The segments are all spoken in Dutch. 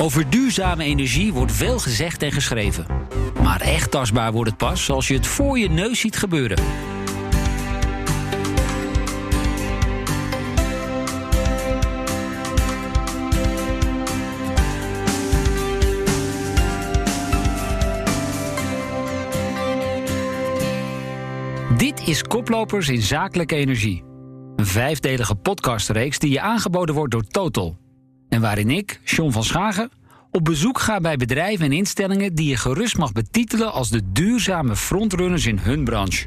Over duurzame energie wordt veel gezegd en geschreven. Maar echt tastbaar wordt het pas als je het voor je neus ziet gebeuren. Dit is Koplopers in Zakelijke Energie. Een vijfdelige podcastreeks die je aangeboden wordt door Total. En waarin ik, John van Schagen, op bezoek ga bij bedrijven en instellingen die je gerust mag betitelen als de duurzame frontrunners in hun branche.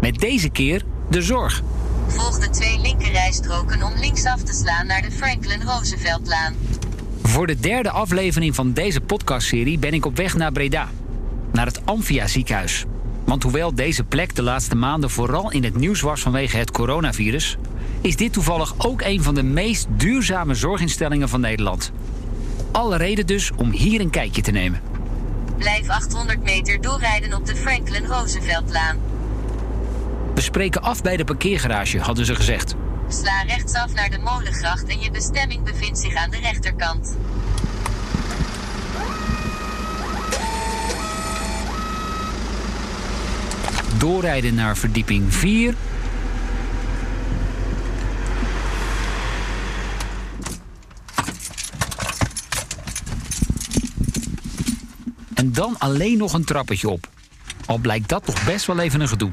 Met deze keer de zorg. Volg de twee linkerrijstroken om linksaf te slaan naar de Franklin Rooseveltlaan. Voor de derde aflevering van deze podcastserie ben ik op weg naar Breda. Naar het Amphia ziekenhuis. Want hoewel deze plek de laatste maanden vooral in het nieuws was vanwege het coronavirus, is dit toevallig ook een van de meest duurzame zorginstellingen van Nederland. Alle reden dus om hier een kijkje te nemen. Blijf 800 meter doorrijden op de Franklin Rooseveltlaan. We spreken af bij de parkeergarage, hadden ze gezegd. Sla rechtsaf naar de Molengracht en je bestemming bevindt zich aan de rechterkant. Doorrijden naar verdieping 4. Dan alleen nog een trappetje op. Al blijkt dat toch best wel even een gedoe.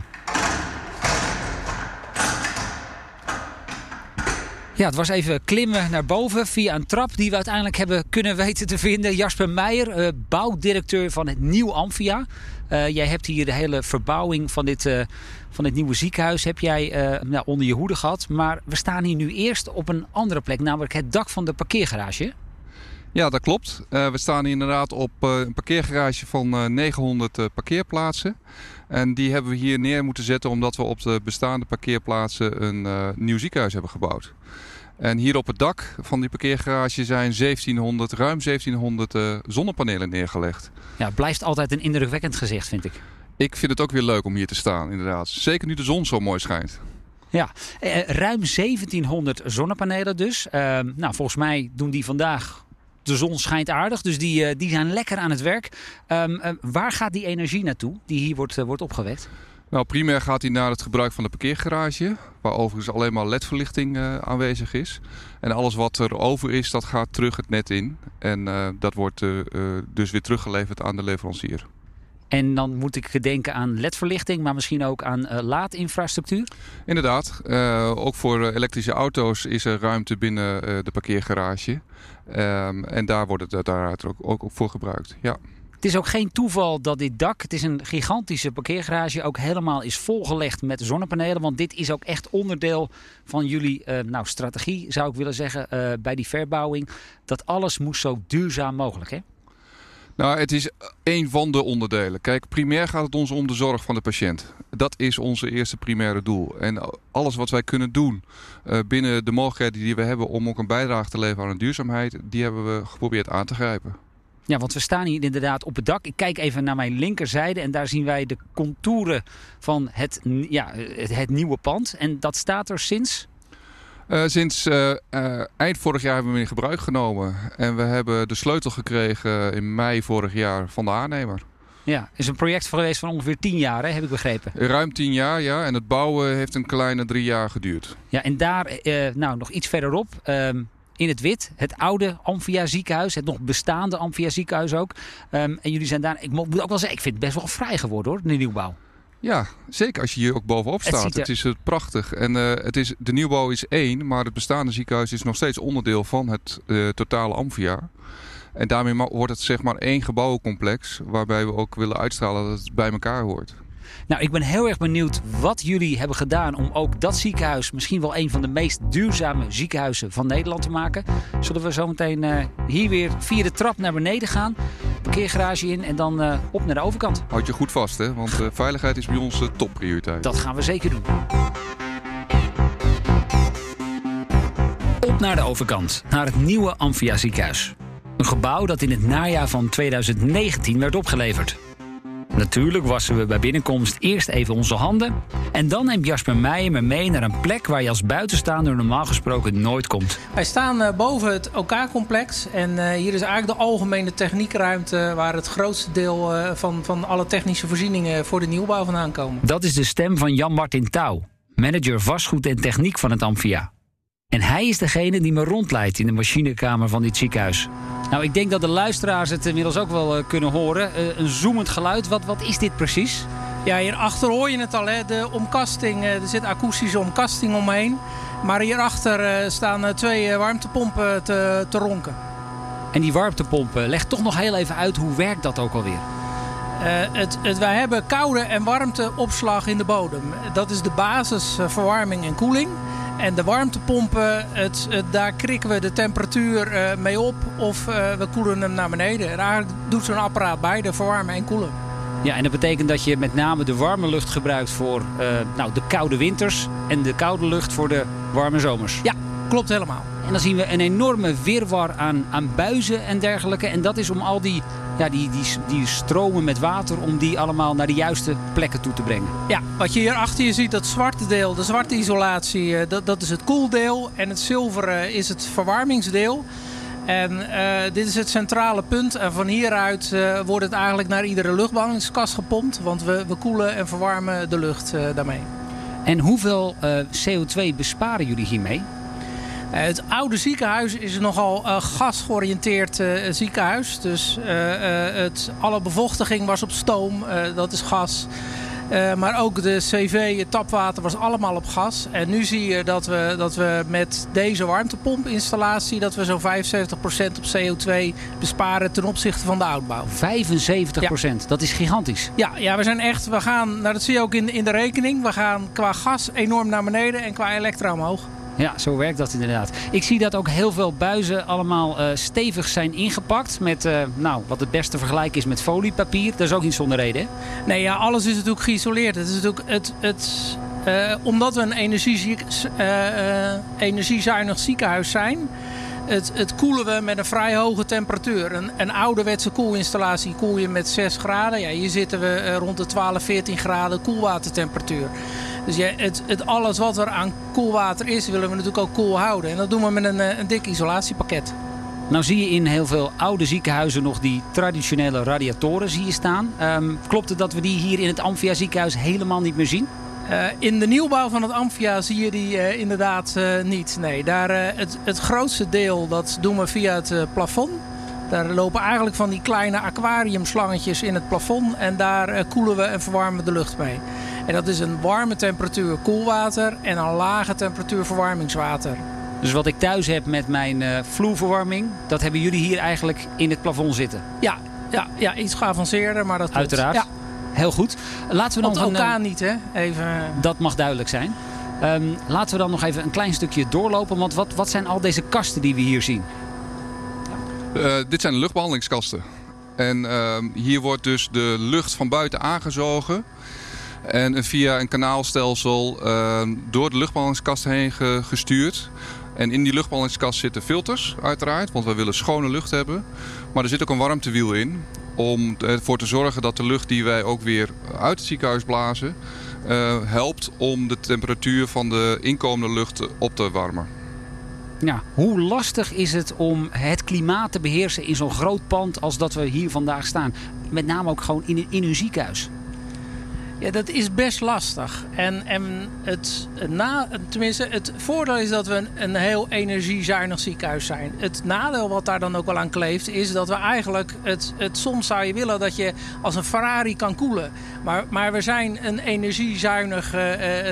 Ja, het was even klimmen naar boven via een trap die we uiteindelijk hebben kunnen weten te vinden. Jasper Meijer, eh, bouwdirecteur van het Nieuw Amphia. Eh, jij hebt hier de hele verbouwing van dit, eh, van dit nieuwe ziekenhuis heb jij, nou, onder je hoede gehad. Maar we staan hier nu eerst op een andere plek, namelijk het dak van de parkeergarage. Ja, dat klopt. Eh, we staan inderdaad op eh, een parkeergarage van eh, 900 eh, parkeerplaatsen. En die hebben we hier neer moeten zetten omdat we op de bestaande parkeerplaatsen een nieuw ziekenhuis hebben gebouwd. En hier op het dak van die parkeergarage zijn 1700, ruim 1700 eh, zonnepanelen neergelegd. Ja, het blijft altijd een indrukwekkend gezicht, vind ik. Ik vind het ook weer leuk om hier te staan, inderdaad. Zeker nu de zon zo mooi schijnt. Ja, eh, ruim 1700 zonnepanelen dus. Nou, volgens mij doen die vandaag. De zon schijnt aardig, dus die, eh, die zijn lekker aan het werk. Ehm, eh, waar gaat die energie naartoe die hier wordt, eh, wordt opgewekt? Nou, primair gaat hij naar het gebruik van de parkeergarage, waar overigens alleen maar LED-verlichting aanwezig is. En alles wat er over is, dat gaat terug het net in. En dat wordt dus weer teruggeleverd aan de leverancier. En dan moet ik denken aan ledverlichting, maar misschien ook aan eh, laadinfrastructuur. Inderdaad, eh, ook voor eh, elektrische auto's is er ruimte binnen de parkeergarage. Ehm, en daar wordt het uiteraard ook, ook voor gebruikt. Ja. Het is ook geen toeval dat dit dak, het is een gigantische parkeergarage, ook helemaal is volgelegd met zonnepanelen. Want dit is ook echt onderdeel van jullie nou, strategie, zou ik willen zeggen, bij die verbouwing. Dat alles moest zo duurzaam mogelijk, hè? Nou, het is één van de onderdelen. Kijk, primair gaat het ons om de zorg van de patiënt. Dat is onze eerste primaire doel. En alles wat wij kunnen doen eh, binnen de mogelijkheden die we hebben om ook een bijdrage te leveren aan de duurzaamheid, die hebben we geprobeerd aan te grijpen. Ja, want we staan hier inderdaad op het dak. Ik kijk even naar mijn linkerzijde en daar zien wij de contouren van het, ja, het, het nieuwe pand. En dat staat er sinds Uh, sinds uh, uh, eind vorig jaar hebben we hem in gebruik genomen. En we hebben de sleutel gekregen in mei vorig jaar van de aannemer. Ja, het is een project geweest van ongeveer 10 jaar, hè, heb ik begrepen. Ruim 10 jaar, ja. En het bouwen heeft een kleine drie jaar geduurd. Ja, en daar, nou nog iets verderop, um, in het wit, het oude Amphia ziekenhuis, het nog bestaande Amphia ziekenhuis ook. Um, en jullie zijn daar, ik moet ook wel zeggen, ik vind het best wel vrij geworden hoor, de nieuwbouw. Ja, zeker als je hier ook bovenop staat. Het, er... het is het prachtig. En uh, het is, de nieuwbouw is één, maar het bestaande ziekenhuis is nog steeds onderdeel van het uh, totale Amphia. En daarmee wordt het zeg maar één gebouwencomplex, waarbij we ook willen uitstralen dat het bij elkaar hoort. Nou, ik ben heel erg benieuwd wat jullie hebben gedaan om ook dat ziekenhuis misschien wel een van de meest duurzame ziekenhuizen van Nederland te maken. Zullen we zo meteen uh, hier weer via de trap naar beneden gaan, parkeergarage in en dan uh, op naar de overkant. Houd je goed vast, hè? Want uh, veiligheid is bij ons topprioriteit. Dat gaan we zeker doen. Op naar de overkant, naar het nieuwe Amphia ziekenhuis. Een gebouw dat in het najaar van 2019 werd opgeleverd. Natuurlijk wassen we bij binnenkomst eerst even onze handen. En dan neemt Jasper Meijer me mee naar een plek waar je als buitenstaander normaal gesproken nooit komt. Wij staan uh, boven het OK-complex. En uh, hier is eigenlijk de algemene techniekruimte waar het grootste deel uh, van, van alle technische voorzieningen voor de nieuwbouw vandaan komen. Dat is de stem van Jan-Martin Touw, manager vastgoed en techniek van het Amphia. En hij is degene die me rondleidt in de machinekamer van dit ziekenhuis. Nou, ik denk dat de luisteraars het inmiddels ook wel uh, kunnen horen. Uh, een zoemend geluid. Wat, wat is dit precies? Ja, hierachter hoor je het al. Hè? De omkasting, uh, er zit akoestische omkasting omheen. Maar hierachter staan twee warmtepompen te, te, ronken. En die warmtepompen, leg toch nog heel even uit hoe werkt dat ook alweer? het, het, wij hebben koude en warmteopslag in de bodem. Dat is de basis verwarming en koeling. En de warmtepompen, het, het, daar krikken we de temperatuur uh, mee op of uh, we koelen hem naar beneden. En eigenlijk doet zo'n apparaat beide verwarmen en koelen. Ja, en dat betekent dat je met name de warme lucht gebruikt voor uh, nou, de koude winters en de koude lucht voor de warme zomers. Ja, klopt helemaal. En dan zien we een enorme wirwar aan, aan buizen en dergelijke. En dat is om al die, ja, die, die, die stromen met water, om die allemaal naar de juiste plekken toe te brengen. Ja, wat je hier achter je ziet, dat zwarte deel, de zwarte isolatie, dat, dat is het koeldeel. En het zilveren is het verwarmingsdeel. En uh, dit is het centrale punt. En van hieruit uh, wordt het eigenlijk naar iedere luchtbehandelingskast gepompt. Want we, we koelen en verwarmen de lucht uh, daarmee. En hoeveel CO2 besparen jullie hiermee? Het oude ziekenhuis is nogal uh, gasgeoriënteerd uh, ziekenhuis. Dus het, alle bevochtiging was op stoom, dat is gas. maar ook de CV, het tapwater was allemaal op gas. En nu zie je dat we, dat we met deze warmtepomp-installatie... dat we zo'n 75% op CO2 besparen ten opzichte van de oudbouw. 75%? Ja. Dat is gigantisch. Ja, ja, we zijn echt... We gaan, nou, dat zie je ook in, in de rekening. We gaan qua gas enorm naar beneden en qua elektra omhoog. Ja, zo werkt dat inderdaad. Ik zie dat ook heel veel buizen allemaal uh, stevig zijn ingepakt. Met uh, nou, wat het beste vergelijk is met foliepapier. Dat is ook niet zonder reden. Hè? Nee, ja, alles is natuurlijk geïsoleerd. Het is natuurlijk het, het, uh, omdat we een energie, energiezuinig ziekenhuis zijn. Het, het, koelen we met een vrij hoge temperatuur. Een, een ouderwetse koelinstallatie koel je met 6 graden. Ja, hier zitten we rond de 12, 14 graden koelwatertemperatuur. Dus ja, het, het, alles wat er aan koelwater is, willen we natuurlijk ook koel houden. En dat doen we met een, een dik isolatiepakket. Nou zie je in heel veel oude ziekenhuizen nog die traditionele radiatoren zie je staan. Um, klopt het dat we die hier in het Amphia ziekenhuis helemaal niet meer zien? Uh, in de nieuwbouw van het Amphia zie je die uh, inderdaad uh, niet. Nee, daar, het, het grootste deel dat doen we via het plafond. Daar lopen eigenlijk van die kleine aquariumslangetjes in het plafond. En daar koelen we en verwarmen we de lucht mee. En dat is een warme temperatuur koelwater en een lage temperatuur verwarmingswater. Dus wat ik thuis heb met mijn vloerverwarming, dat hebben jullie hier eigenlijk in het plafond zitten? Ja, ja, ja iets geavanceerder, maar dat. Uiteraard. Ja. Heel goed. Laten we dan Want elkaar niet, hè? Even... Dat mag duidelijk zijn. Um, laten we dan nog even een klein stukje doorlopen. Want wat, wat zijn al deze kasten die we hier zien? Uh, dit zijn de luchtbehandelingskasten. En uh, hier wordt dus de lucht van buiten aangezogen. En via een kanaalstelsel uh, door de luchtbehandelingskast heen ge gestuurd. En in die luchtbehandelingskast zitten filters, uiteraard, want we willen schone lucht hebben. Maar er zit ook een warmtewiel in om ervoor te zorgen dat de lucht die wij ook weer uit het ziekenhuis blazen, uh, helpt om de temperatuur van de inkomende lucht op te warmen. Ja, hoe lastig is het om het klimaat te beheersen in zo'n groot pand als dat we hier vandaag staan? Met name ook gewoon in, in ziekenhuis. Ja, dat is best lastig. En, en het, na, tenminste, het voordeel is dat we een, een, heel energiezuinig ziekenhuis zijn. Het nadeel wat daar dan ook wel aan kleeft, is dat we eigenlijk het, het soms zou je willen dat je als een Ferrari kan koelen. Maar, maar we zijn een energiezuinig uh,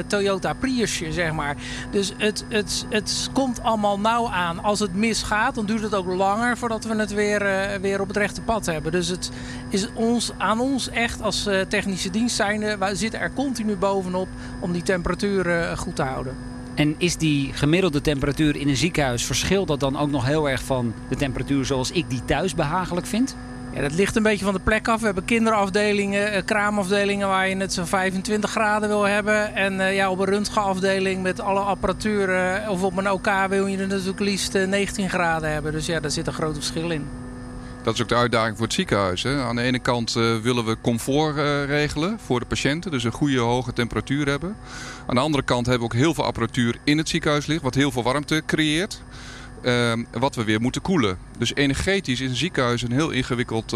Toyota Priusje, zeg maar. Dus het, het, het komt allemaal nauw aan. Als het misgaat, dan duurt het ook langer voordat we het weer, uh, weer op het rechte pad hebben. Dus het is ons, aan ons echt als technische dienst zijnde we zitten er continu bovenop om die temperatuur goed te houden. En is die gemiddelde temperatuur in een ziekenhuis, verschilt dat dan ook nog heel erg van de temperatuur zoals ik die thuis behagelijk vind? Ja, dat ligt een beetje van de plek af. We hebben kinderafdelingen, kraamafdelingen waar je het zo'n 25 graden wil hebben. En uh, ja, op een röntgenafdeling met alle apparatuur of op een OK wil je het natuurlijk liefst uh, 19 graden hebben. Dus ja, daar zit een groot verschil in. Dat is ook de uitdaging voor het ziekenhuis. Hè. Aan de ene kant uh, willen we comfort uh, regelen voor de patiënten, dus een goede hoge temperatuur hebben. Aan de andere kant hebben we ook heel veel apparatuur in het ziekenhuis liggen, wat heel veel warmte creëert. Uh, wat we weer moeten koelen. Dus energetisch is een ziekenhuis een heel ingewikkeld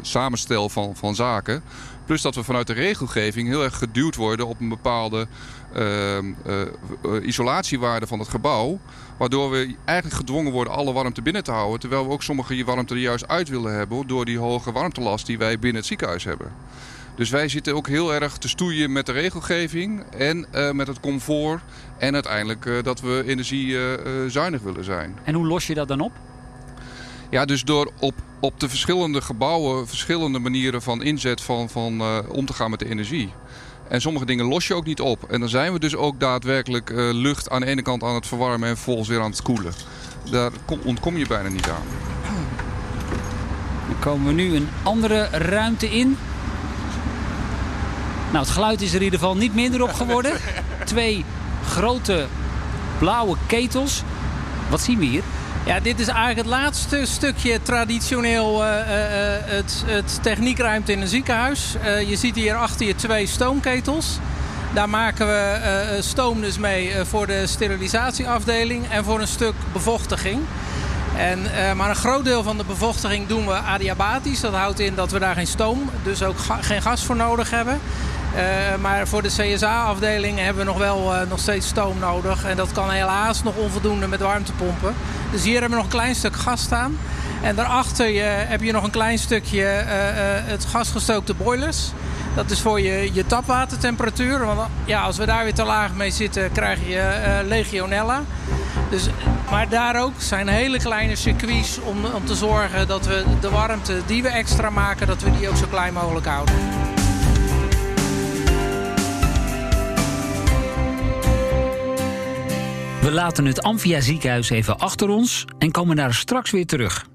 samenstel van, van zaken. Plus dat we vanuit de regelgeving heel erg geduwd worden op een bepaalde uh, isolatiewaarde van het gebouw. Waardoor we eigenlijk gedwongen worden alle warmte binnen te houden. Terwijl we ook sommige warmte er juist uit willen hebben door die hoge warmtelast die wij binnen het ziekenhuis hebben. Dus wij zitten ook heel erg te stoeien met de regelgeving en uh, met het comfort. En uiteindelijk uh, dat we energiezuinig willen zijn. En hoe los je dat dan op? Ja, dus door op, op de verschillende gebouwen verschillende manieren van inzet van, van uh, om te gaan met de energie. En sommige dingen los je ook niet op. En dan zijn we dus ook daadwerkelijk uh, lucht aan de ene kant aan het verwarmen en vervolgens weer aan het koelen. Daar ontkom je bijna niet aan. Dan komen we nu een andere ruimte in. Nou, het geluid is er in ieder geval niet minder op geworden. Twee grote blauwe ketels. Wat zien we hier? Ja, dit is eigenlijk het laatste stukje traditioneel uh, uh, het, het techniekruimte in een ziekenhuis. Je ziet hier achter je twee stoomketels. Daar maken we stoom dus mee voor de sterilisatieafdeling en voor een stuk bevochtiging. En, maar een groot deel van de bevochtiging doen we adiabatisch. Dat houdt in dat we daar geen stoom, dus ook geen gas voor nodig hebben. Uh, maar voor de CSA-afdeling hebben we nog wel uh, nog steeds stoom nodig. En dat kan helaas nog onvoldoende met warmtepompen. Dus hier hebben we nog een klein stuk gas staan. En daarachter je, heb je nog een klein stukje uh, het gasgestookte boilers. Dat is voor je, je tapwatertemperatuur. Want ja, als we daar weer te laag mee zitten, krijg je legionella. Dus, maar daar ook zijn hele kleine circuits om, om te zorgen dat we de warmte die we extra maken, dat we die ook zo klein mogelijk houden. We laten het Amphia ziekenhuis even achter ons en komen daar straks weer terug.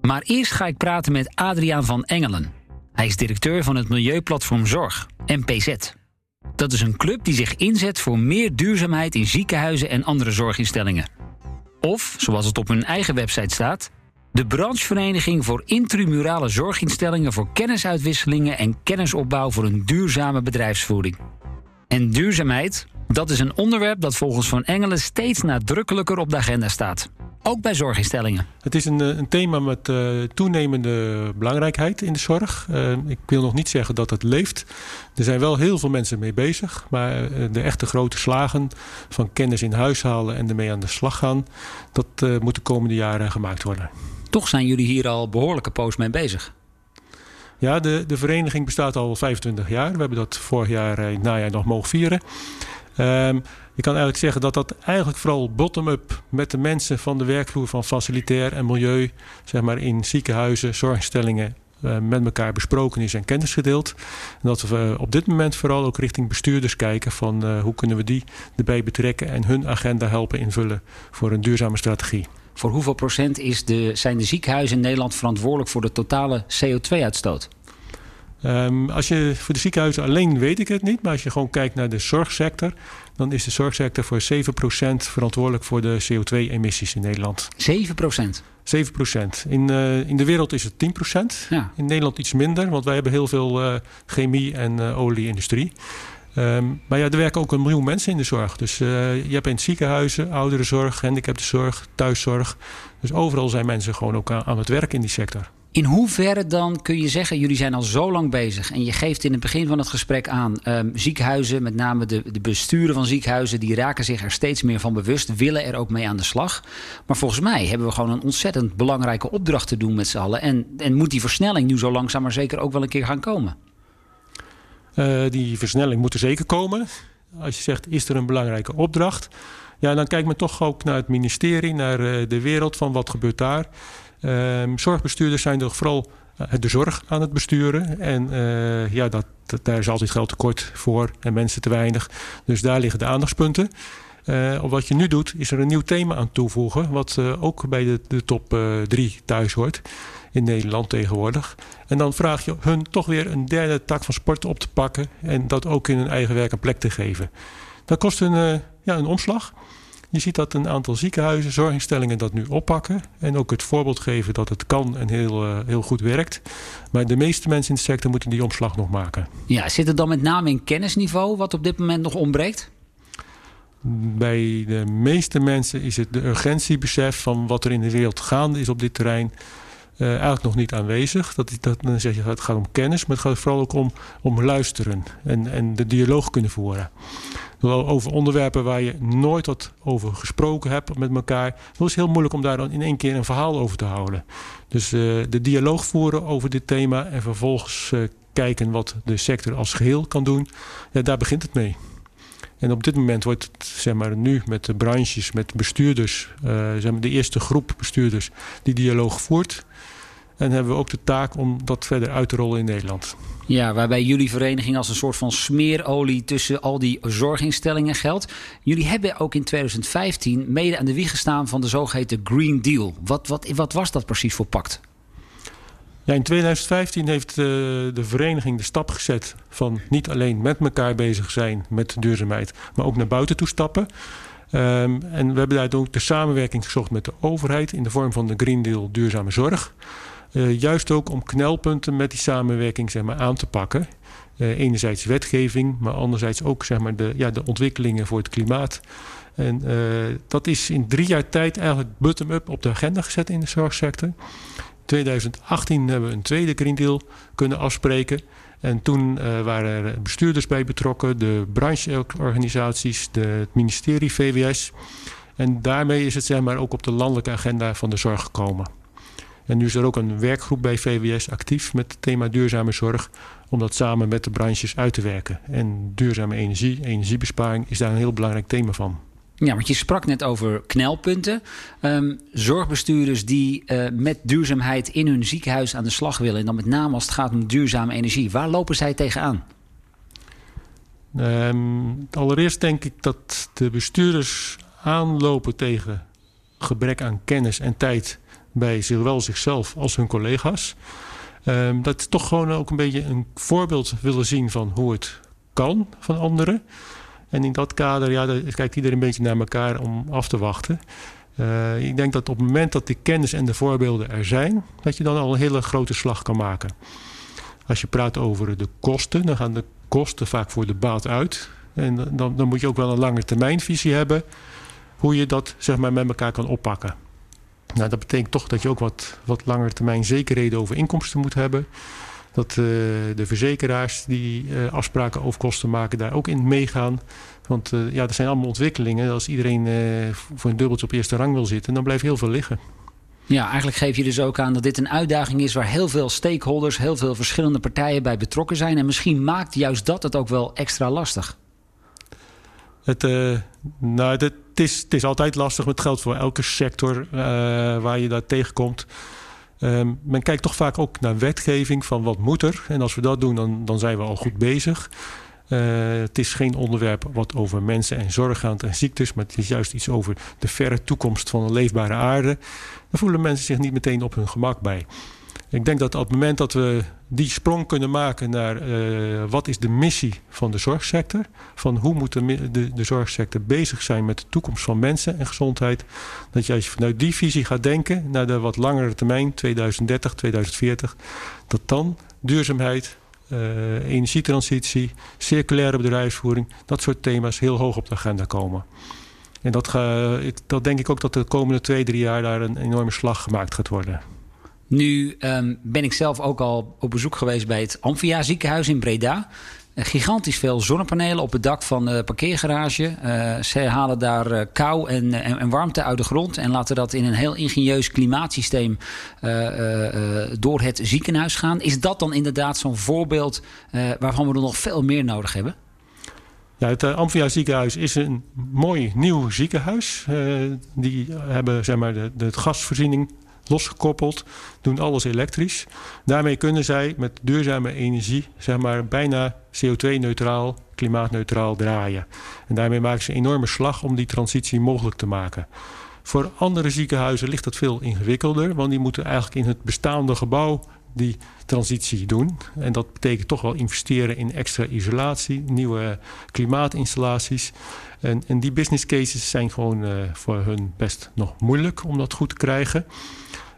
Maar eerst ga ik praten met Adriaan van Engelen. Hij is directeur van het Milieuplatform Zorg, MPZ. Dat is een club die zich inzet voor meer duurzaamheid in ziekenhuizen en andere zorginstellingen. Of, zoals het op hun eigen website staat, de branchevereniging voor intramurale zorginstellingen voor kennisuitwisselingen en kennisopbouw voor een duurzame bedrijfsvoering. En duurzaamheid, dat is een onderwerp dat volgens Van Engelen steeds nadrukkelijker op de agenda staat. Ook bij zorginstellingen. Het is een, een thema met uh, toenemende belangrijkheid in de zorg. Uh, ik wil nog niet zeggen dat het leeft. Er zijn wel heel veel mensen mee bezig. Maar uh, de echte grote slagen van kennis in huis halen en ermee aan de slag gaan... dat moet de komende jaren gemaakt worden. Toch zijn jullie hier al behoorlijke poos mee bezig. Ja, de, de vereniging bestaat al 25 jaar. We hebben dat vorig jaar in het najaar nog mogen vieren. Um, je kan eigenlijk zeggen dat dat eigenlijk vooral bottom-up met de mensen van de werkvloer van facilitair en milieu, zeg maar in ziekenhuizen, zorginstellingen, uh, met elkaar besproken is en kennis gedeeld. En dat we op dit moment vooral ook richting bestuurders kijken van uh, hoe kunnen we die erbij betrekken en hun agenda helpen invullen voor een duurzame strategie. Voor hoeveel procent is de, zijn de ziekenhuizen in Nederland verantwoordelijk voor de totale CO2-uitstoot? Um, als je voor de ziekenhuizen alleen weet ik het niet, maar als je gewoon kijkt naar de zorgsector, dan is de zorgsector voor 7% verantwoordelijk voor de CO2-emissies in Nederland. 7%? 7%. In, uh, in de wereld is het 10%. Ja. In Nederland iets minder, want wij hebben heel veel uh, chemie en uh, olieindustrie. Um, maar ja, er werken ook een miljoen mensen in de zorg. Dus je hebt in ziekenhuizen, ouderenzorg, gehandicaptenzorg, thuiszorg. Dus overal zijn mensen gewoon ook aan, aan het werk in die sector. In hoeverre dan kun je zeggen, jullie zijn al zo lang bezig en je geeft in het begin van het gesprek aan, um, ziekenhuizen, met name de, de besturen van ziekenhuizen, die raken zich er steeds meer van bewust, willen er ook mee aan de slag. Maar volgens mij hebben we gewoon een ontzettend belangrijke opdracht te doen met z'n allen. En, en moet die versnelling nu zo langzaam maar zeker ook wel een keer gaan komen? Uh, die versnelling moet er zeker komen. Als je zegt, is er een belangrijke opdracht? Ja, dan kijkt men toch ook naar het ministerie, naar uh, de wereld van wat gebeurt daar. Um, zorgbestuurders zijn toch vooral uh, de zorg aan het besturen. En uh, ja, dat, daar is altijd geld tekort voor en mensen te weinig. Dus daar liggen de aandachtspunten. Uh, wat je nu doet, is er een nieuw thema aan toevoegen. Wat ook bij de, de top 3 thuis hoort in Nederland tegenwoordig. En dan vraag je hun toch weer een derde tak van sport op te pakken. En dat ook in hun eigen werk een plek te geven. Dat kost een, ja, een omslag. Je ziet dat een aantal ziekenhuizen, zorginstellingen dat nu oppakken. En ook het voorbeeld geven dat het kan en heel, uh, heel goed werkt. Maar de meeste mensen in de sector moeten die omslag nog maken. Ja, zit het dan met name in kennisniveau wat op dit moment nog ontbreekt? Bij de meeste mensen is het de urgentiebesef van wat er in de wereld gaande is op dit terrein uh, eigenlijk nog niet aanwezig. Dat, dat, dan zeg je het gaat om kennis, maar het gaat vooral ook om, om luisteren en, en de dialoog kunnen voeren. Over onderwerpen waar je nooit wat over gesproken hebt met elkaar. Het is heel moeilijk om daar dan in één keer een verhaal over te houden. Dus uh, de dialoog voeren over dit thema en vervolgens uh, kijken wat de sector als geheel kan doen. Ja, daar begint het mee. En op dit moment wordt het zeg maar, nu met de branches, met bestuurders, uh, zeg maar de eerste groep bestuurders die dialoog voert. En hebben we ook de taak om dat verder uit te rollen in Nederland. Ja, waarbij jullie vereniging als een soort van smeerolie tussen al die zorginstellingen geldt. Jullie hebben ook in 2015 mede aan de wieg gestaan van de zogeheten Green Deal. Wat, wat, wat was dat precies voor pact? Ja, in 2015 heeft uh, de vereniging de stap gezet van niet alleen met elkaar bezig zijn met duurzaamheid, maar ook naar buiten toe stappen. Um, en we hebben daar ook de samenwerking gezocht met de overheid in de vorm van de Green Deal duurzame zorg. Uh, juist ook om knelpunten met die samenwerking zeg maar, aan te pakken. Uh, enerzijds wetgeving, maar anderzijds ook zeg maar, de, ja, de ontwikkelingen voor het klimaat. En dat is in drie jaar tijd eigenlijk bottom-up op de agenda gezet in de zorgsector. 2018 hebben we een tweede Green Deal kunnen afspreken. En toen uh, waren er bestuurders bij betrokken, de brancheorganisaties, het ministerie VWS. En daarmee is het zeg maar, ook op de landelijke agenda van de zorg gekomen. En nu is er ook een werkgroep bij VWS actief met het thema duurzame zorg. Om dat samen met de branches uit te werken. En duurzame energie, energiebesparing is daar een heel belangrijk thema van. Ja, want je sprak net over knelpunten. Um, zorgbestuurders die uh, met duurzaamheid in hun ziekenhuis aan de slag willen. En dan met name als het gaat om duurzame energie. Waar lopen zij tegenaan? Um, allereerst denk ik dat de bestuurders aanlopen tegen gebrek aan kennis en tijd bij zowel zichzelf als hun collega's. Um, dat toch gewoon ook een beetje een voorbeeld willen zien van hoe het kan van anderen. En in dat kader ja, kijkt iedereen een beetje naar elkaar om af te wachten. Uh, ik denk dat op het moment dat de kennis en de voorbeelden er zijn, dat je dan al een hele grote slag kan maken. Als je praat over de kosten, dan gaan de kosten vaak voor de baat uit. En dan, dan moet je ook wel een lange termijnvisie hebben hoe je dat zeg maar, met elkaar kan oppakken. Nou, dat betekent toch dat je ook wat, wat langer termijn zekerheden over inkomsten moet hebben. Dat uh, de verzekeraars die uh, afspraken over kosten maken daar ook in meegaan. Want uh, ja, er zijn allemaal ontwikkelingen. Als iedereen voor een dubbeltje op eerste rang wil zitten, dan blijft heel veel liggen. Ja, eigenlijk geef je dus ook aan dat dit een uitdaging is waar heel veel stakeholders, heel veel verschillende partijen bij betrokken zijn. En misschien maakt juist dat het ook wel extra lastig. Het, nou, het, het, is, het is altijd lastig. Het geldt voor elke sector waar je daar tegenkomt. Um, men kijkt toch vaak ook naar wetgeving van wat moet er. En als we dat doen, dan, dan zijn we al goed bezig. Uh, het is geen onderwerp wat over mensen en zorg gaat en ziektes, maar het is juist iets over de verre toekomst van een leefbare aarde. Daar voelen mensen zich niet meteen op hun gemak bij. Ik denk dat op het moment dat we die sprong kunnen maken naar uh, wat is de missie van de zorgsector, van hoe moet de, de, zorgsector bezig zijn met de toekomst van mensen en gezondheid, dat je als je vanuit die visie gaat denken naar de wat langere termijn, 2030, 2040, dat dan duurzaamheid, uh, energietransitie, circulaire bedrijfsvoering, dat soort thema's heel hoog op de agenda komen. En dat, dat denk ik ook dat de komende twee, drie jaar daar een enorme slag gemaakt gaat worden. Nu um, ben ik zelf ook al op bezoek geweest bij het Amphia ziekenhuis in Breda. Uh, gigantisch veel zonnepanelen op het dak van de parkeergarage. Uh, ze halen daar uh, kou en, en, en, warmte uit de grond en laten dat in een heel ingenieus klimaatsysteem door het ziekenhuis gaan. Is dat dan inderdaad zo'n voorbeeld waarvan we er nog veel meer nodig hebben? Ja, het Amphia ziekenhuis is een mooi nieuw ziekenhuis. die hebben zeg maar, de, de gasvoorziening losgekoppeld, doen alles elektrisch. Daarmee kunnen zij met duurzame energie zeg maar, bijna CO2-neutraal, klimaatneutraal draaien. En daarmee maken ze een enorme slag om die transitie mogelijk te maken. Voor andere ziekenhuizen ligt dat veel ingewikkelder, want die moeten eigenlijk in het bestaande gebouw die transitie doen. En dat betekent toch wel investeren in extra isolatie, nieuwe klimaatinstallaties. En, en die business cases zijn gewoon uh, voor hun best nog moeilijk om dat goed te krijgen.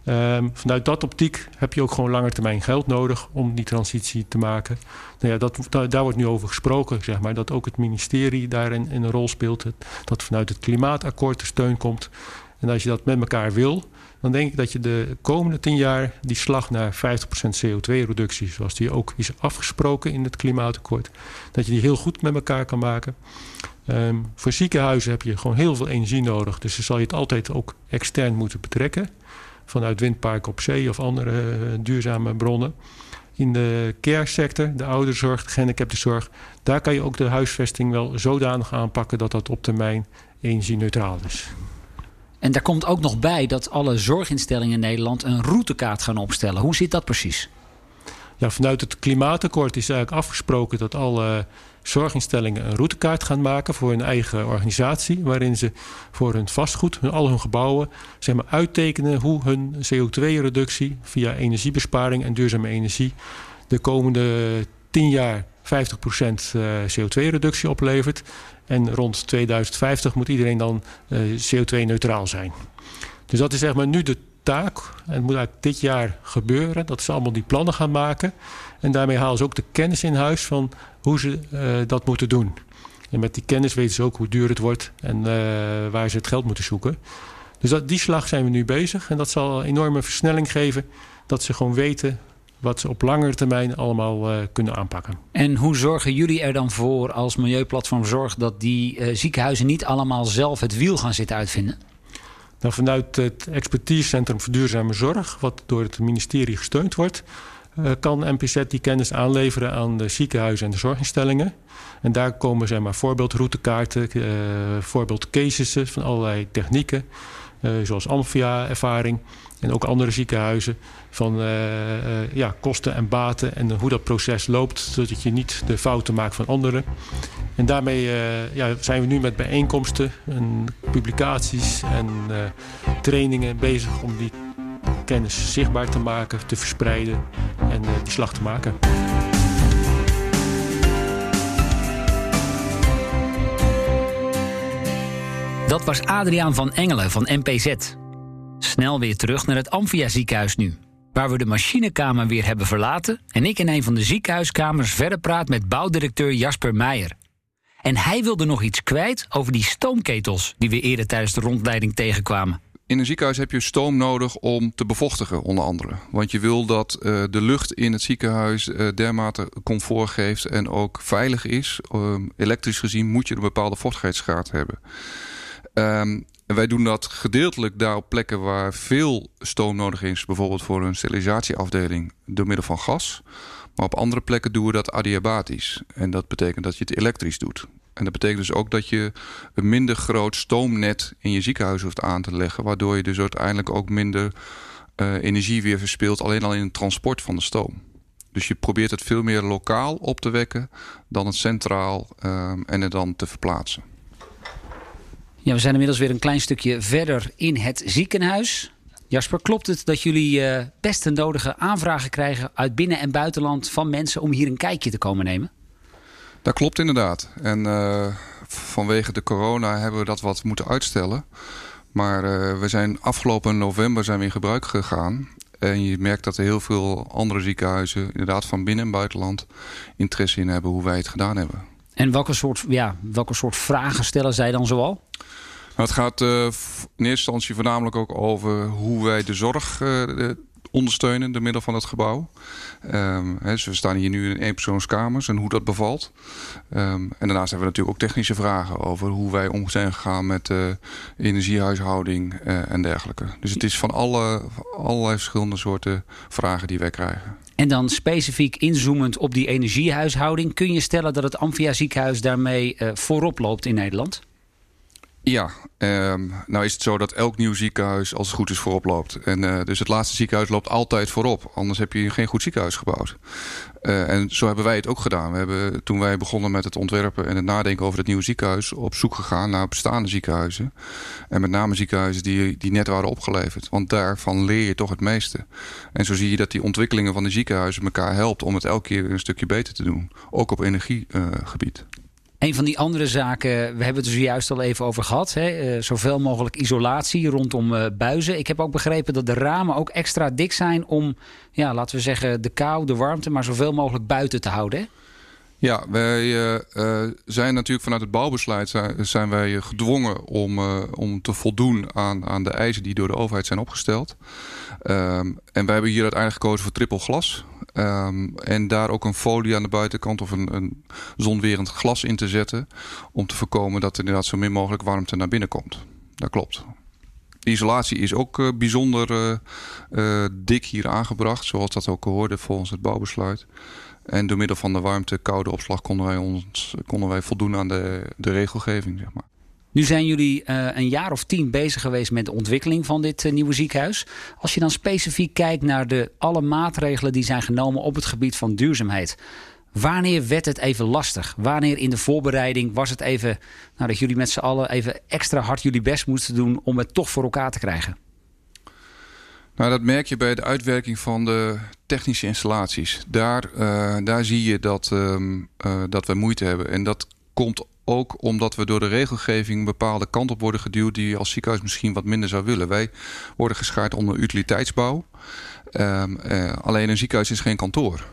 Um, vanuit dat optiek heb je ook gewoon langer termijn geld nodig om die transitie te maken. Nou ja, dat, daar, wordt nu over gesproken, zeg maar, dat ook het ministerie daarin in een rol speelt. Dat vanuit het klimaatakkoord er steun komt. En als je dat met elkaar wil, dan denk ik dat je de komende tien jaar die slag naar 50% CO2-reductie, zoals die ook is afgesproken in het klimaatakkoord, dat je die heel goed met elkaar kan maken. Um, voor ziekenhuizen heb je gewoon heel veel energie nodig, dus dan zal je het altijd ook extern moeten betrekken. Vanuit windparken op zee of andere uh, duurzame bronnen. In de care sector, de ouderzorg, de gehandicaptenzorg, daar kan je ook de huisvesting wel zodanig aanpakken dat dat op termijn energie-neutraal is. En daar komt ook nog bij dat alle zorginstellingen in Nederland een routekaart gaan opstellen. Hoe zit dat precies? Ja, vanuit het klimaatakkoord is eigenlijk afgesproken dat alle zorginstellingen een routekaart gaan maken voor hun eigen organisatie. Waarin ze voor hun vastgoed, hun, al hun gebouwen, zeg maar, uittekenen hoe hun CO2-reductie via energiebesparing en duurzame energie de komende 10 jaar 50% eh, CO2-reductie oplevert. En rond 2050 moet iedereen dan uh, CO2-neutraal zijn. Dus dat is zeg maar nu de En het moet eigenlijk dit jaar gebeuren. Dat ze allemaal die plannen gaan maken. En daarmee halen ze ook de kennis in huis van hoe ze uh, dat moeten doen. En met die kennis weten ze ook hoe duur het wordt en uh, waar ze het geld moeten zoeken. Dus dat, die slag zijn we nu bezig. En dat zal een enorme versnelling geven. Dat ze gewoon weten wat ze op langere termijn allemaal uh, kunnen aanpakken. En hoe zorgen jullie er dan voor als Milieuplatform Zorg... dat die ziekenhuizen niet allemaal zelf het wiel gaan zitten uitvinden? Nou, vanuit het expertisecentrum voor duurzame zorg... wat door het ministerie gesteund wordt... Uh, kan MPZ die kennis aanleveren aan de ziekenhuizen en de zorginstellingen. En daar komen zeg maar, voorbeeldroutekaarten, voorbeeldcases van allerlei technieken... zoals Amphia-ervaring en ook andere ziekenhuizen van uh, uh, ja, kosten en baten en hoe dat proces loopt, zodat je niet de fouten maakt van anderen. En daarmee uh, ja, zijn we nu met bijeenkomsten en publicaties en trainingen bezig om die kennis zichtbaar te maken, te verspreiden en die slag te maken. Dat was Adriaan van Engelen van MPZ. Snel weer terug naar het Amphia ziekenhuis nu waar we de machinekamer weer hebben verlaten en ik in een van de ziekenhuiskamers verder praat met bouwdirecteur Jasper Meijer. En hij wilde nog iets kwijt over die stoomketels die we eerder tijdens de rondleiding tegenkwamen. In een ziekenhuis heb je stoom nodig om te bevochtigen, onder andere. Want je wil dat uh, de lucht in het ziekenhuis uh, dermate comfort geeft en ook veilig is. Uh, elektrisch gezien moet je een bepaalde vochtigheidsgraad hebben. Um, wij doen dat gedeeltelijk daar op plekken waar veel stoom nodig is. Bijvoorbeeld voor een sterilisatieafdeling door middel van gas. Maar op andere plekken doen we dat adiabatisch. En dat betekent dat je het elektrisch doet. En dat betekent dus ook dat je een minder groot stoomnet in je ziekenhuis hoeft aan te leggen. Waardoor je dus uiteindelijk ook minder uh, energie weer verspilt. Alleen al in het transport van de stoom. Dus je probeert het veel meer lokaal op te wekken dan het centraal uh, en het dan te verplaatsen. Ja, we zijn inmiddels weer een klein stukje verder in het ziekenhuis. Jasper, klopt het dat jullie uh, best de nodige aanvragen krijgen uit binnen- en buitenland van mensen om hier een kijkje te komen nemen? Dat klopt inderdaad. En uh, vanwege de corona hebben we dat wat moeten uitstellen. Maar uh, we zijn afgelopen november zijn we in gebruik gegaan. En je merkt dat er heel veel andere ziekenhuizen, inderdaad van binnen- en buitenland, interesse in hebben hoe wij het gedaan hebben. En welke soort, ja, welke soort vragen stellen zij dan zoal? Nou, het gaat uh, in eerste instantie voornamelijk ook over hoe wij de zorg uh, ondersteunen door middel van het gebouw. We staan hier nu in eenpersoonskamers en hoe dat bevalt. Um, en daarnaast hebben we natuurlijk ook technische vragen over hoe wij om zijn gegaan met uh, energiehuishouding en dergelijke. Dus het is van alle, allerlei verschillende soorten vragen die wij krijgen. En dan specifiek inzoomend op die energiehuishouding, kun je stellen dat het Amphia ziekenhuis daarmee uh, voorop loopt in Nederland? Ja, um, nou is het zo dat elk nieuw ziekenhuis als het goed is voorop loopt. En uh, dus het laatste ziekenhuis loopt altijd voorop. Anders heb je geen goed ziekenhuis gebouwd. Uh, en zo hebben wij het ook gedaan. We hebben toen wij begonnen met het ontwerpen en het nadenken over het nieuwe ziekenhuis... op zoek gegaan naar bestaande ziekenhuizen. En met name ziekenhuizen die, die net waren opgeleverd. Want daarvan leer je toch het meeste. En zo zie je dat die ontwikkelingen van de ziekenhuizen elkaar helpt... om het elke keer een stukje beter te doen. Ook op energiegebied. Een van die andere zaken, we hebben het er zojuist al even over gehad. Hè, uh, zoveel mogelijk isolatie rondom uh, buizen. Ik heb ook begrepen dat de ramen ook extra dik zijn om, ja, laten we zeggen, de kou, de warmte, maar zoveel mogelijk buiten te houden. Hè? Ja, wij uh, zijn natuurlijk vanuit het bouwbesluit zijn, zijn wij gedwongen om, om te voldoen aan, aan de eisen die door de overheid zijn opgesteld. Um, en wij hebben hier uiteindelijk gekozen voor triple glas. Um, en daar ook een folie aan de buitenkant of een, een zonwerend glas in te zetten. Om te voorkomen dat er inderdaad zo min mogelijk warmte naar binnen komt. Dat klopt. De isolatie is ook uh, bijzonder uh, uh, dik hier aangebracht. Zoals dat ook hoorde volgens het bouwbesluit. En door middel van de warmte-koude opslag konden wij, ons, konden wij voldoen aan de, de regelgeving. Zeg maar. Nu zijn jullie uh, een jaar of tien bezig geweest met de ontwikkeling van dit uh, nieuwe ziekenhuis. Als je dan specifiek kijkt naar de alle maatregelen die zijn genomen op het gebied van duurzaamheid. Wanneer werd het even lastig? Wanneer in de voorbereiding was het even nou, dat jullie met z'n allen even extra hard jullie best moesten doen om het toch voor elkaar te krijgen? Nou, dat merk je bij de uitwerking van de technische installaties. Daar, uh, daar zie je dat, um, dat we moeite hebben. En dat komt ook omdat we door de regelgeving een bepaalde kant op worden geduwd die je als ziekenhuis misschien wat minder zou willen. Wij worden geschaard onder utiliteitsbouw. Um, uh, alleen een ziekenhuis is geen kantoor.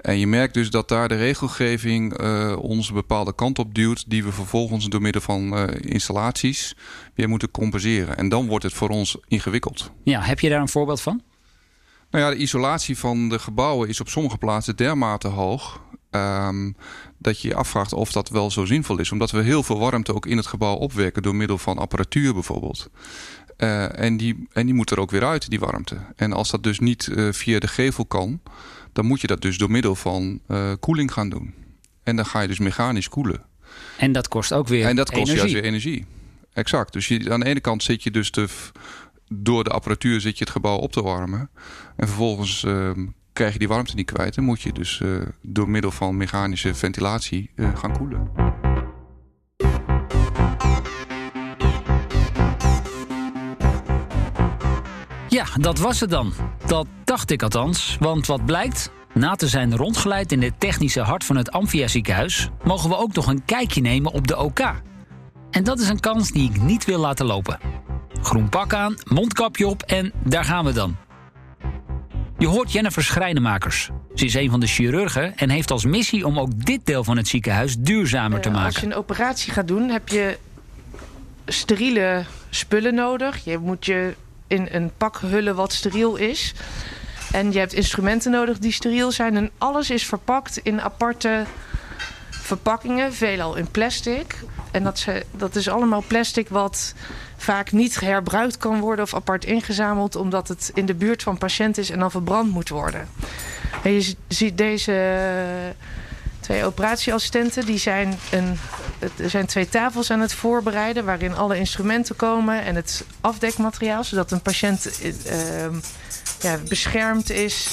En je merkt dus dat daar de regelgeving uh, ons een bepaalde kant op duwt... die we vervolgens door middel van uh, installaties weer moeten compenseren. En dan wordt het voor ons ingewikkeld. Ja, heb je daar een voorbeeld van? Nou ja, de isolatie van de gebouwen is op sommige plaatsen dermate hoog... Um, dat je je afvraagt of dat wel zo zinvol is. Omdat we heel veel warmte ook in het gebouw opwekken... door middel van apparatuur bijvoorbeeld. Uh, en, die, en die moet er ook weer uit, die warmte. En als dat dus niet uh, via de gevel kan... dan moet je dat dus door middel van uh, koeling gaan doen. En dan ga je dus mechanisch koelen. En dat kost ook weer En dat kost energie. juist weer energie. Exact. Dus je, aan de ene kant zit je dus te, door de apparatuur zit je het gebouw op te warmen. En vervolgens krijg je die warmte niet kwijt. Dan moet je dus uh, door middel van mechanische ventilatie uh, gaan koelen. Ja, dat was het dan. Dat dacht ik althans. Want wat blijkt? Na te zijn rondgeleid in het technische hart van het Amphia ziekenhuis... mogen we ook nog een kijkje nemen op de OK. En dat is een kans die ik niet wil laten lopen. Groen pak aan, mondkapje op en daar gaan we dan. Je hoort Jennifer Schrijnemakers. Ze is een van de chirurgen en heeft als missie om ook dit deel van het ziekenhuis duurzamer te maken. Als je een operatie gaat doen, heb je steriele spullen nodig. Je moet je in een pak hullen wat steriel is. En je hebt instrumenten nodig die steriel zijn. En alles is verpakt in aparte verpakkingen, veelal in plastic. En dat, ze, dat is allemaal plastic wat vaak niet herbruikt kan worden of apart ingezameld, omdat het in de buurt van patiënt is en dan verbrand moet worden. En je ziet deze twee operatieassistenten, die zijn een, er zijn twee tafels aan het voorbereiden waarin alle instrumenten komen en het afdekmateriaal, zodat een patiënt uh, ja, beschermd is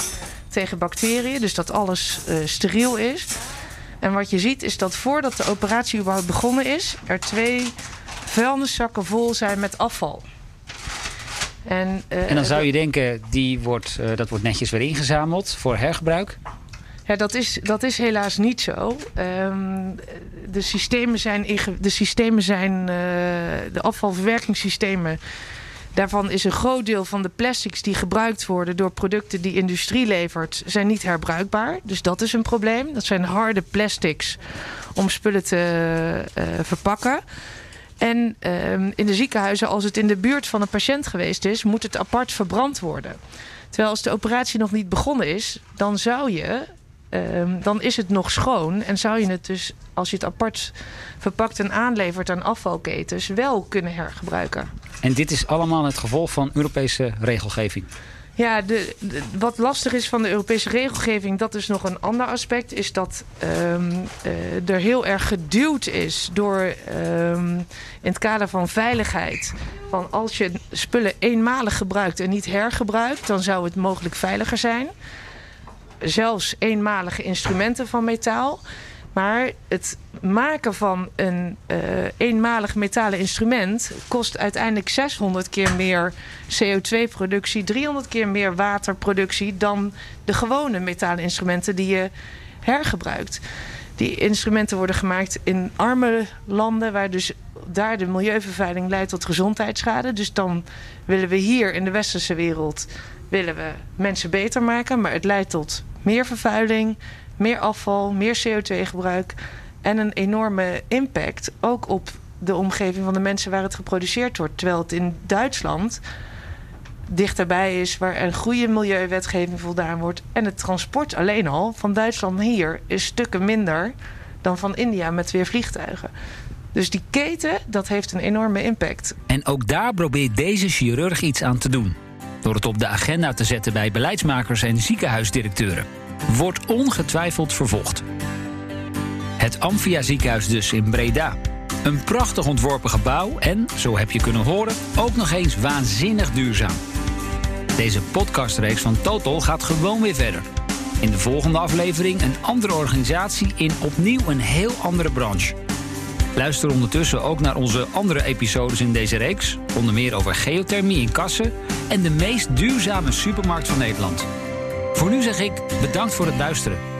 tegen bacteriën, dus dat alles uh, steriel is. En wat je ziet is dat voordat de operatie überhaupt begonnen is, er twee vuilniszakken vol zijn met afval. En, uh, en dan zou je denken, die wordt, uh, dat wordt netjes weer ingezameld voor hergebruik? Ja, dat is, dat is helaas niet zo. Um, de systemen zijn, de, systemen zijn uh, de afvalverwerkingssystemen Daarvan is een groot deel van de plastics die gebruikt worden door producten die industrie levert, zijn niet herbruikbaar. Dus dat is een probleem. Dat zijn harde plastics om spullen te uh, verpakken. En uh, in de ziekenhuizen, als het in de buurt van een patiënt geweest is, moet het apart verbrand worden. Terwijl als de operatie nog niet begonnen is, dan zou je Um, dan is het nog schoon. En zou je het dus, als je het apart verpakt en aanlevert aan afvalketens, wel kunnen hergebruiken. En dit is allemaal het gevolg van Europese regelgeving? Ja, wat lastig is van de Europese regelgeving, dat is nog een ander aspect, is dat ehm, eh, er heel erg geduwd is door ehm, in het kader van veiligheid. Van als je spullen eenmalig gebruikt en niet hergebruikt, dan zou het mogelijk veiliger zijn. Zelfs eenmalige instrumenten van metaal. Maar het maken van een eh, eenmalig metalen instrument kost uiteindelijk 600 keer meer CO2-productie, 300 keer meer waterproductie dan de gewone metalen instrumenten die je hergebruikt. Die instrumenten worden gemaakt in arme landen waar dus daar de milieuvervuiling leidt tot gezondheidsschade. Dus dan willen we hier in de westerse wereld willen we mensen beter maken, maar het leidt tot meer vervuiling, meer afval, meer CO2-gebruik en een enorme impact ook op de omgeving van de mensen waar het geproduceerd wordt. Terwijl het in Duitsland dichterbij is waar een goede milieuwetgeving voldaan wordt. En het transport alleen al van Duitsland hier is stukken minder dan van India met weer vliegtuigen. Dus die keten, dat heeft een enorme impact. En ook daar probeert deze chirurg iets aan te doen. Door het op de agenda te zetten bij beleidsmakers en ziekenhuisdirecteuren. Wordt ongetwijfeld vervolgd. Het Amphia ziekenhuis dus in Breda. Een prachtig ontworpen gebouw en, zo heb je kunnen horen, ook nog eens waanzinnig duurzaam. Deze podcastreeks van Total gaat gewoon weer verder. In de volgende aflevering een andere organisatie in opnieuw een heel andere branche. Luister ondertussen ook naar onze andere episodes in deze reeks. Onder meer over geothermie in kassen en de meest duurzame supermarkt van Nederland. Voor nu zeg ik bedankt voor het luisteren.